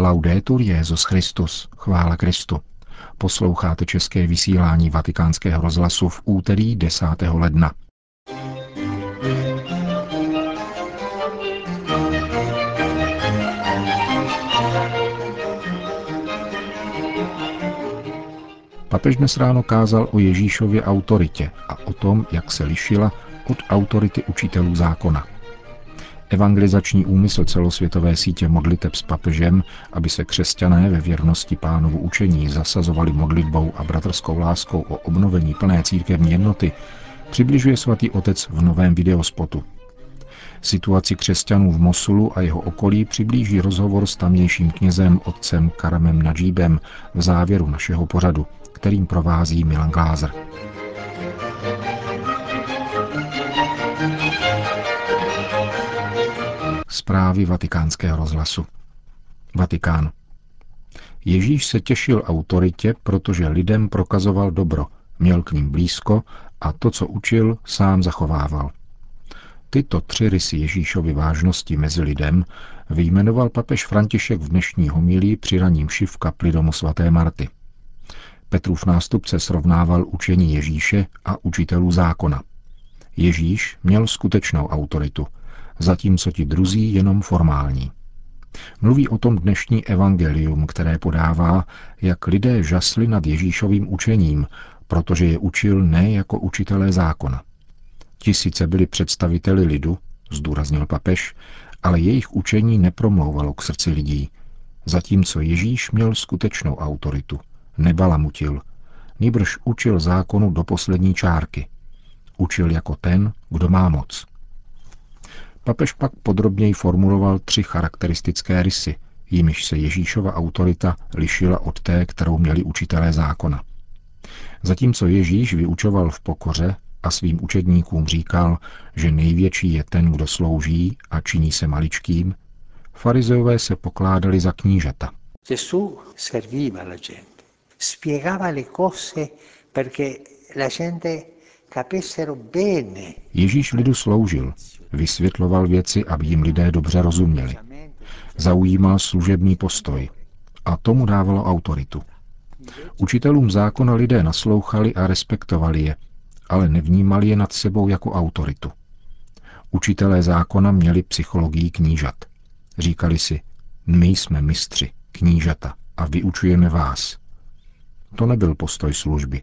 Laudetur Jezus Christus, chvála Kristu. Posloucháte české vysílání Vatikánského rozhlasu v úterý 10. ledna. Papež dnes ráno kázal o Ježíšově autoritě a o tom, jak se lišila od autority učitelů zákona. Evangelizační úmysl celosvětové sítě modliteb s papežem, aby se křesťané ve věrnosti pánovu učení zasazovali modlitbou a bratrskou láskou o obnovení plné církevní jednoty, přibližuje svatý otec v novém videospotu. Situaci křesťanů v Mosulu a jeho okolí přiblíží rozhovor s tamnějším knězem otcem Karamem Nadžíbem v závěru našeho pořadu, kterým provází Milan Glázer. Zprávy vatikánského rozhlasu. Vatikán. Ježíš se těšil autoritě, protože lidem prokazoval dobro, měl k ním blízko a to, co učil, sám zachovával. Tyto tři rysy Ježíšovy vážnosti mezi lidem vyjmenoval papež František v dnešní homilii při raním šiv kapli domu svaté Marty. Petrův nástupce srovnával učení Ježíše a učitelů zákona. Ježíš měl skutečnou autoritu, zatímco ti druzí jenom formální. Mluví o tom dnešní evangelium, které podává, jak lidé žasli nad Ježíšovým učením, protože je učil ne jako učitelé zákona. Ti sice byli představiteli lidu, zdůraznil papež, ale jejich učení nepromlouvalo k srdci lidí, zatímco Ježíš měl skutečnou autoritu, nebalamutil, nýbrž učil zákonu do poslední čárky. Učil jako ten, kdo má moc. Papež pak podrobněji formuloval tři charakteristické rysy, jimiž se Ježíšova autorita lišila od té, kterou měli učitelé zákona. Zatímco Ježíš vyučoval v pokoře a svým učedníkům říkal, že největší je ten, kdo slouží a činí se maličkým, farizeové se pokládali za knížata. Gesù serviva la gente spiegava le cose perché la gente. Ježíš lidu sloužil, vysvětloval věci, aby jim lidé dobře rozuměli. Zaujímal služební postoj a tomu dávalo autoritu. Učitelům zákona lidé naslouchali a respektovali je, ale nevnímali je nad sebou jako autoritu. Učitelé zákona měli psychologii knížat. Říkali si, my jsme mistři, knížata a vyučujeme vás. To nebyl postoj služby.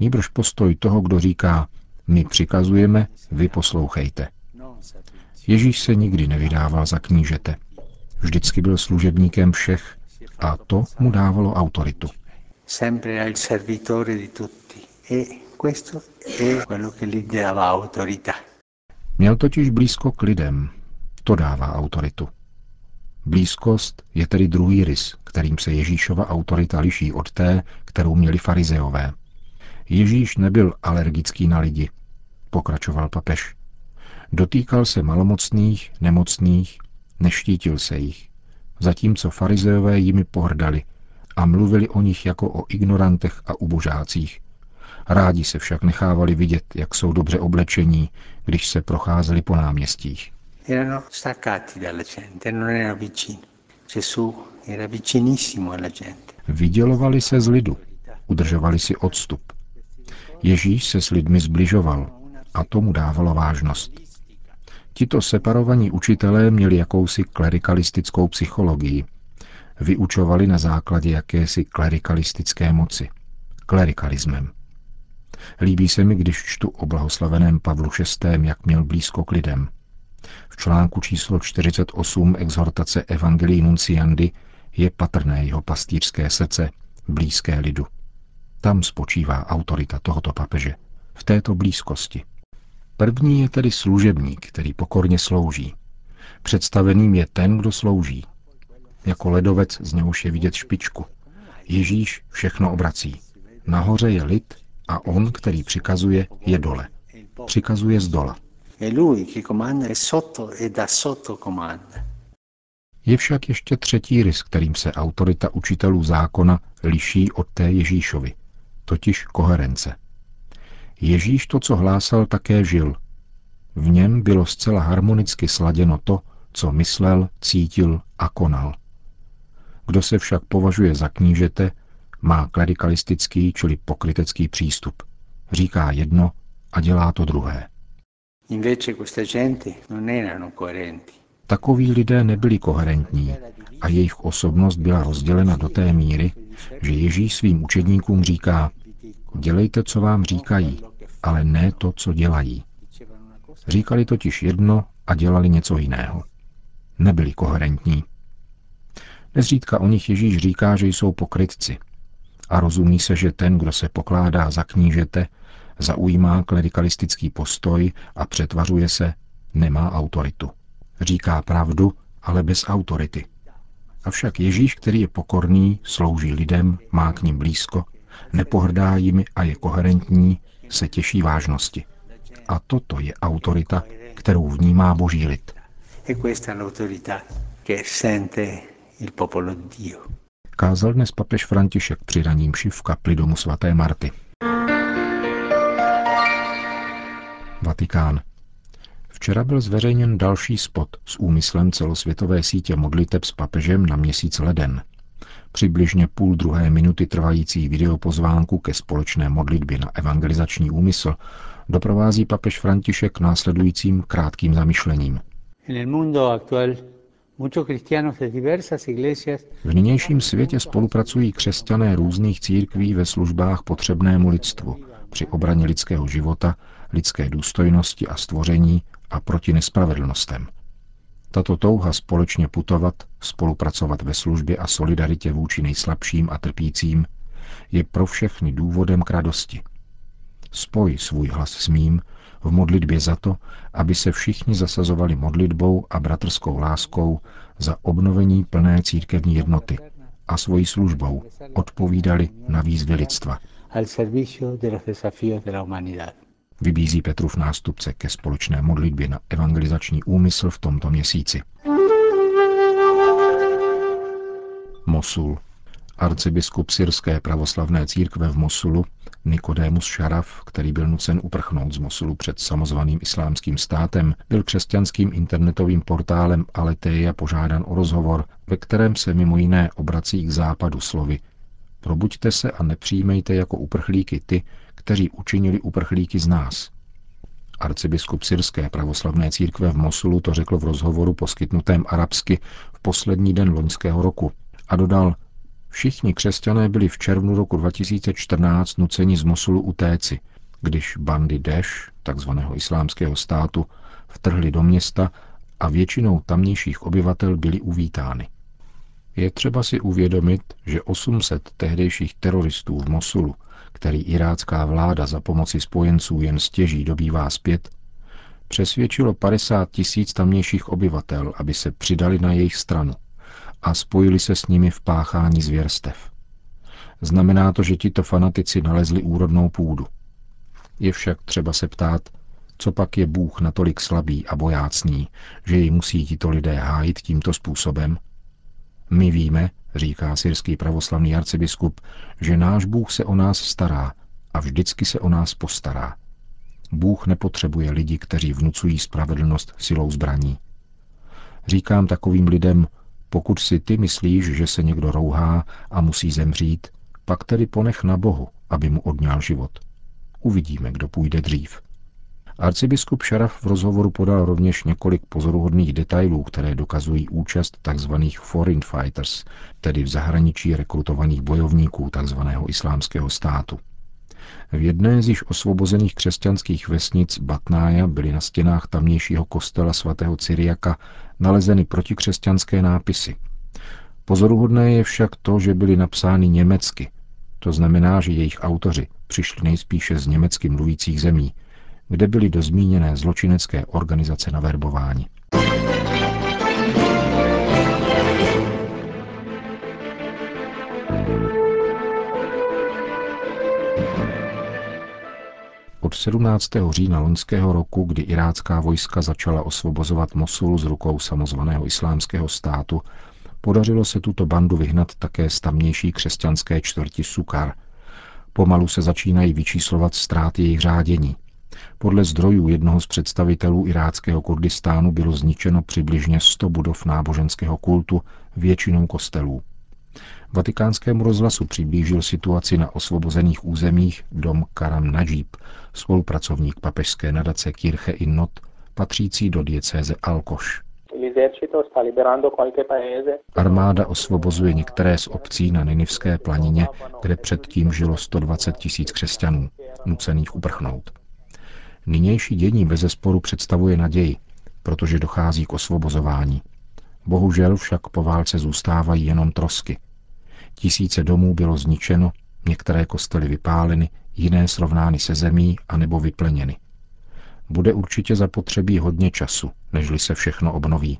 Nýbrž postoj toho, kdo říká, my přikazujeme, vy poslouchejte. Ježíš se nikdy nevydával za knížete. Vždycky byl služebníkem všech a to mu dávalo autoritu. E Měl totiž blízko k lidem. To dává autoritu. Blízkost je tedy druhý rys, kterým se Ježíšova autorita liší od té, kterou měli farizeové. Ježíš nebyl alergický na lidi, pokračoval papež. Dotýkal se malomocných, nemocných, neštítil se jich, zatímco farizeové jimi pohrdali a mluvili o nich jako o ignorantech a ubožácích. Rádi se však nechávali vidět, jak jsou dobře oblečení, když se procházeli po náměstích erano staccati dalla gente, non erano vicini. Gesù era vicinissimo alla gente. Vydělovali se z lidu, udržovali si odstup. Ježíš se s lidmi zbližoval a tomu dávalo vážnost. Tito separovaní učitelé měli jakousi klerikalistickou psychologii. Vyučovali na základě jakési klerikalistické moci. Klerikalismem. Líbí se mi, když čtu o blahoslaveném Pavlu VI., jak měl blízko k lidem. V článku číslo 48 exhortace Evangelii Nunciandy je patrné jeho pastýřské srdce, blízké lidu. Tam spočívá autorita tohoto papeže, v této blízkosti. První je tedy služebník, který pokorně slouží. Představeným je ten, kdo slouží. Jako ledovec z něhož je vidět špičku. Ježíš všechno obrací. Nahoře je lid a on, který přikazuje, je dole. Přikazuje z dola. E. Je však ještě třetí rys, kterým se autorita učitelů zákona liší od té Ježíšovi, totiž koherence. Ježíš to, co hlásal, také žil. V něm bylo zcela harmonicky sladěno to, co myslel, cítil a konal. Kdo se však považuje za knížete, má klerikalistický, čili pokrytecký přístup. Říká jedno a dělá to druhé. Takoví lidé nebyli koherentní a jejich osobnost byla rozdělena do té míry, že Ježíš svým učedníkům říká, dělejte, co vám říkají, ale ne to, co dělají. Říkali totiž jedno a dělali něco jiného. Nebyli koherentní. Nezřídka o nich Ježíš říká, že jsou pokrytci. A rozumí se, že ten, kdo se pokládá za knížete, zaujímá klerikalistický postoj a přetvařuje se, nemá autoritu. Říká pravdu, ale bez autority. Avšak Ježíš, který je pokorný, slouží lidem, má k ním blízko, nepohrdá jimi a je koherentní, se těší vážnosti. A toto je autorita, kterou vnímá boží lid. E Kázal dnes papež František při raním v kapli domu svaté Marty. Vatikán. Včera byl zveřejněn další spot s úmyslem celosvětové sítě modliteb s papežem na měsíc leden. Přibližně půl druhé minuty trvající videopozvánku ke společné modlitbě na evangelizační úmysl doprovází papež František následujícím krátkým zamyšlením. V nynějším světě spolupracují křesťané různých církví ve službách potřebnému lidstvu, při obraně lidského života, lidské důstojnosti a stvoření a proti nespravedlnostem. Tato touha společně putovat, spolupracovat ve službě a solidaritě vůči nejslabším a trpícím je pro všechny důvodem k radosti. Spoj svůj hlas s mým v modlitbě za to, aby se všichni zasazovali modlitbou a bratrskou láskou za obnovení plné církevní jednoty a svojí službou odpovídali na výzvy lidstva. Vybízí Petrův nástupce ke společné modlitbě na evangelizační úmysl v tomto měsíci. Mosul. Arcibiskup syrské pravoslavné církve v Mosulu Nikodémus Šaraf, který byl nucen uprchnout z Mosulu před samozvaným islámským státem, byl křesťanským internetovým portálem Aleteja požádan o rozhovor, ve kterém se mimo jiné obrací k západu slovy Probuďte se a nepřijmejte jako uprchlíky ty, kteří učinili uprchlíky z nás. Arcibiskup syrské pravoslavné církve v Mosulu to řekl v rozhovoru poskytnutém arabsky v poslední den loňského roku a dodal, všichni křesťané byli v červnu roku 2014 nuceni z Mosulu utéci, když bandy Daesh, takzvaného islámského státu, vtrhli do města a většinou tamnějších obyvatel byli uvítány. Je třeba si uvědomit, že 800 tehdejších teroristů v Mosulu který irácká vláda za pomoci spojenců jen stěží dobývá zpět, přesvědčilo 50 tisíc tamnějších obyvatel, aby se přidali na jejich stranu a spojili se s nimi v páchání zvěrstev. Znamená to, že tito fanatici nalezli úrodnou půdu. Je však třeba se ptát, co pak je Bůh natolik slabý a bojácný, že jej musí tito lidé hájit tímto způsobem? My víme, říká syrský pravoslavný arcibiskup, že náš Bůh se o nás stará a vždycky se o nás postará. Bůh nepotřebuje lidi, kteří vnucují spravedlnost silou zbraní. Říkám takovým lidem, pokud si ty myslíš, že se někdo rouhá a musí zemřít, pak tedy ponech na Bohu, aby mu odňal život. Uvidíme, kdo půjde dřív. Arcibiskup Šaraf v rozhovoru podal rovněž několik pozoruhodných detailů, které dokazují účast tzv. foreign fighters, tedy v zahraničí rekrutovaných bojovníků tzv. islámského státu. V jedné z již osvobozených křesťanských vesnic Batnája byly na stěnách tamnějšího kostela svatého Cyriaka nalezeny protikřesťanské nápisy. Pozoruhodné je však to, že byly napsány německy. To znamená, že jejich autoři přišli nejspíše z německy mluvících zemí, kde byly do zmíněné zločinecké organizace naverbováni. Od 17. října loňského roku, kdy irácká vojska začala osvobozovat Mosul z rukou samozvaného islámského státu, podařilo se tuto bandu vyhnat také z tamnější křesťanské čtvrti Sukar. Pomalu se začínají vyčíslovat ztráty jejich řádění – podle zdrojů jednoho z představitelů iráckého Kurdistánu bylo zničeno přibližně 100 budov náboženského kultu, většinou kostelů. Vatikánskému rozhlasu přiblížil situaci na osvobozených územích dom Karam Najib, spolupracovník papežské nadace Kirche in Not, patřící do diecéze Alkoš. Armáda osvobozuje některé z obcí na Ninivské planině, kde předtím žilo 120 tisíc křesťanů, nucených uprchnout. Nynější dění bez zesporu představuje naději, protože dochází k osvobozování. Bohužel však po válce zůstávají jenom trosky. Tisíce domů bylo zničeno, některé kostely vypáleny, jiné srovnány se zemí a nebo vyplněny. Bude určitě zapotřebí hodně času, nežli se všechno obnoví.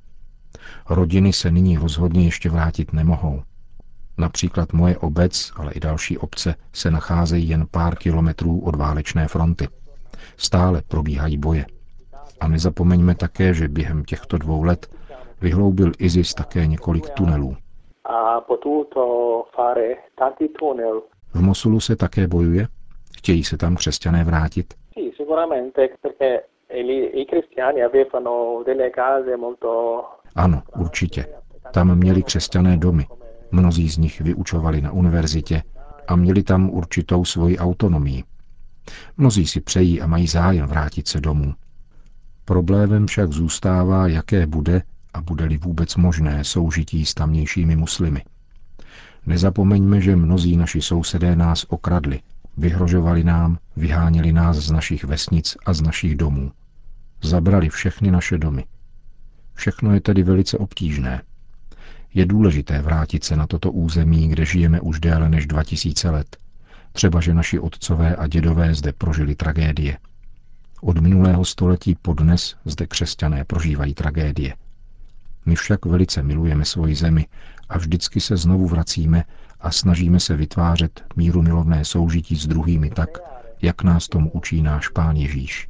Rodiny se nyní rozhodně ještě vrátit nemohou. Například moje obec, ale i další obce se nacházejí jen pár kilometrů od válečné fronty. Stále probíhají boje. A nezapomeňme také, že během těchto dvou let vyhloubil ISIS také několik tunelů. V Mosulu se také bojuje? Chtějí se tam křesťané vrátit? Ano, určitě. Tam měli křesťané domy. Mnozí z nich vyučovali na univerzitě a měli tam určitou svoji autonomii. Mnozí si přejí a mají zájem vrátit se domů. Problémem však zůstává, jaké bude a bude-li vůbec možné soužití s tamnějšími muslimy. Nezapomeňme, že mnozí naši sousedé nás okradli, vyhrožovali nám, vyháněli nás z našich vesnic a z našich domů. Zabrali všechny naše domy. Všechno je tedy velice obtížné. Je důležité vrátit se na toto území, kde žijeme už déle než 2000 let. Třeba, že naši otcové a dědové zde prožili tragédie. Od minulého století po dnes zde křesťané prožívají tragédie. My však velice milujeme svoji zemi a vždycky se znovu vracíme a snažíme se vytvářet míru milovné soužití s druhými tak, jak nás tomu učí náš Pán Ježíš.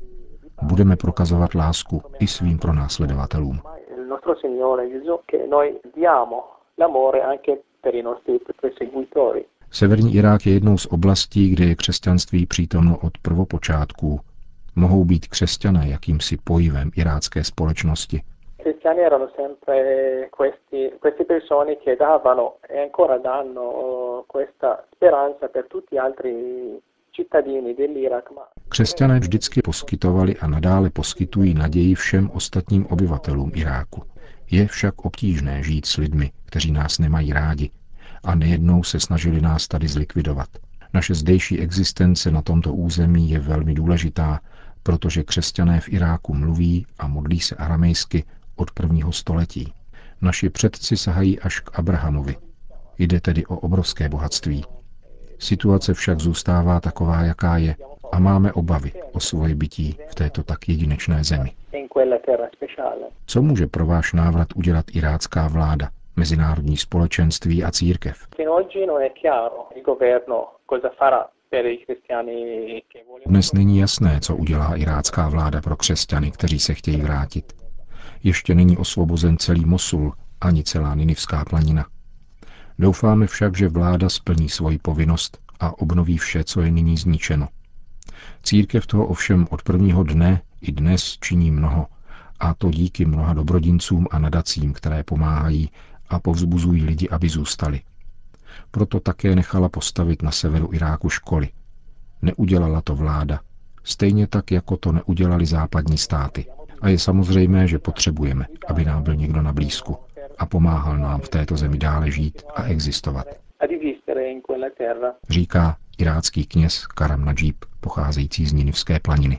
Budeme prokazovat lásku i svým pronásledovatelům. Severní Irák je jednou z oblastí, kde je křesťanství přítomno od prvopočátků. Mohou být křesťané jakýmsi pojivem irácké společnosti – e dell'Irak. Křesťané vždycky poskytovali a nadále poskytují naději všem ostatním obyvatelům Iráku. Je však obtížné žít s lidmi, kteří nás nemají rádi a nejednou se snažili nás tady zlikvidovat. Naše zdejší existence na tomto území je velmi důležitá, protože křesťané v Iráku mluví a modlí se aramejsky od prvního století. Naši předci sahají až k Abrahamovi. Jde tedy o obrovské bohatství. Situace však zůstává taková, jaká je a máme obavy o svoje bytí v této tak jedinečné zemi. Co může pro váš návrat udělat irácká vláda, mezinárodní společenství a církev? Dnes není jasné, co udělá irácká vláda pro křesťany, kteří se chtějí vrátit. Ještě není osvobozen celý Mosul ani celá Ninivská planina. Doufáme však, že vláda splní svoji povinnost a obnoví vše, co je nyní zničeno. Církev toho ovšem od prvního dne i dnes činí mnoho, a to díky mnoha dobrodincům a nadacím, které pomáhají a povzbuzují lidi, aby zůstali. Proto také nechala postavit na severu Iráku školy. Neudělala to vláda, stejně tak, jako to neudělali západní státy. A je samozřejmé, že potřebujeme, aby nám byl někdo na blízku a pomáhal nám v této zemi dále žít a existovat. Říká irácký kněz Karam Najib, pocházející z Ninivské planiny.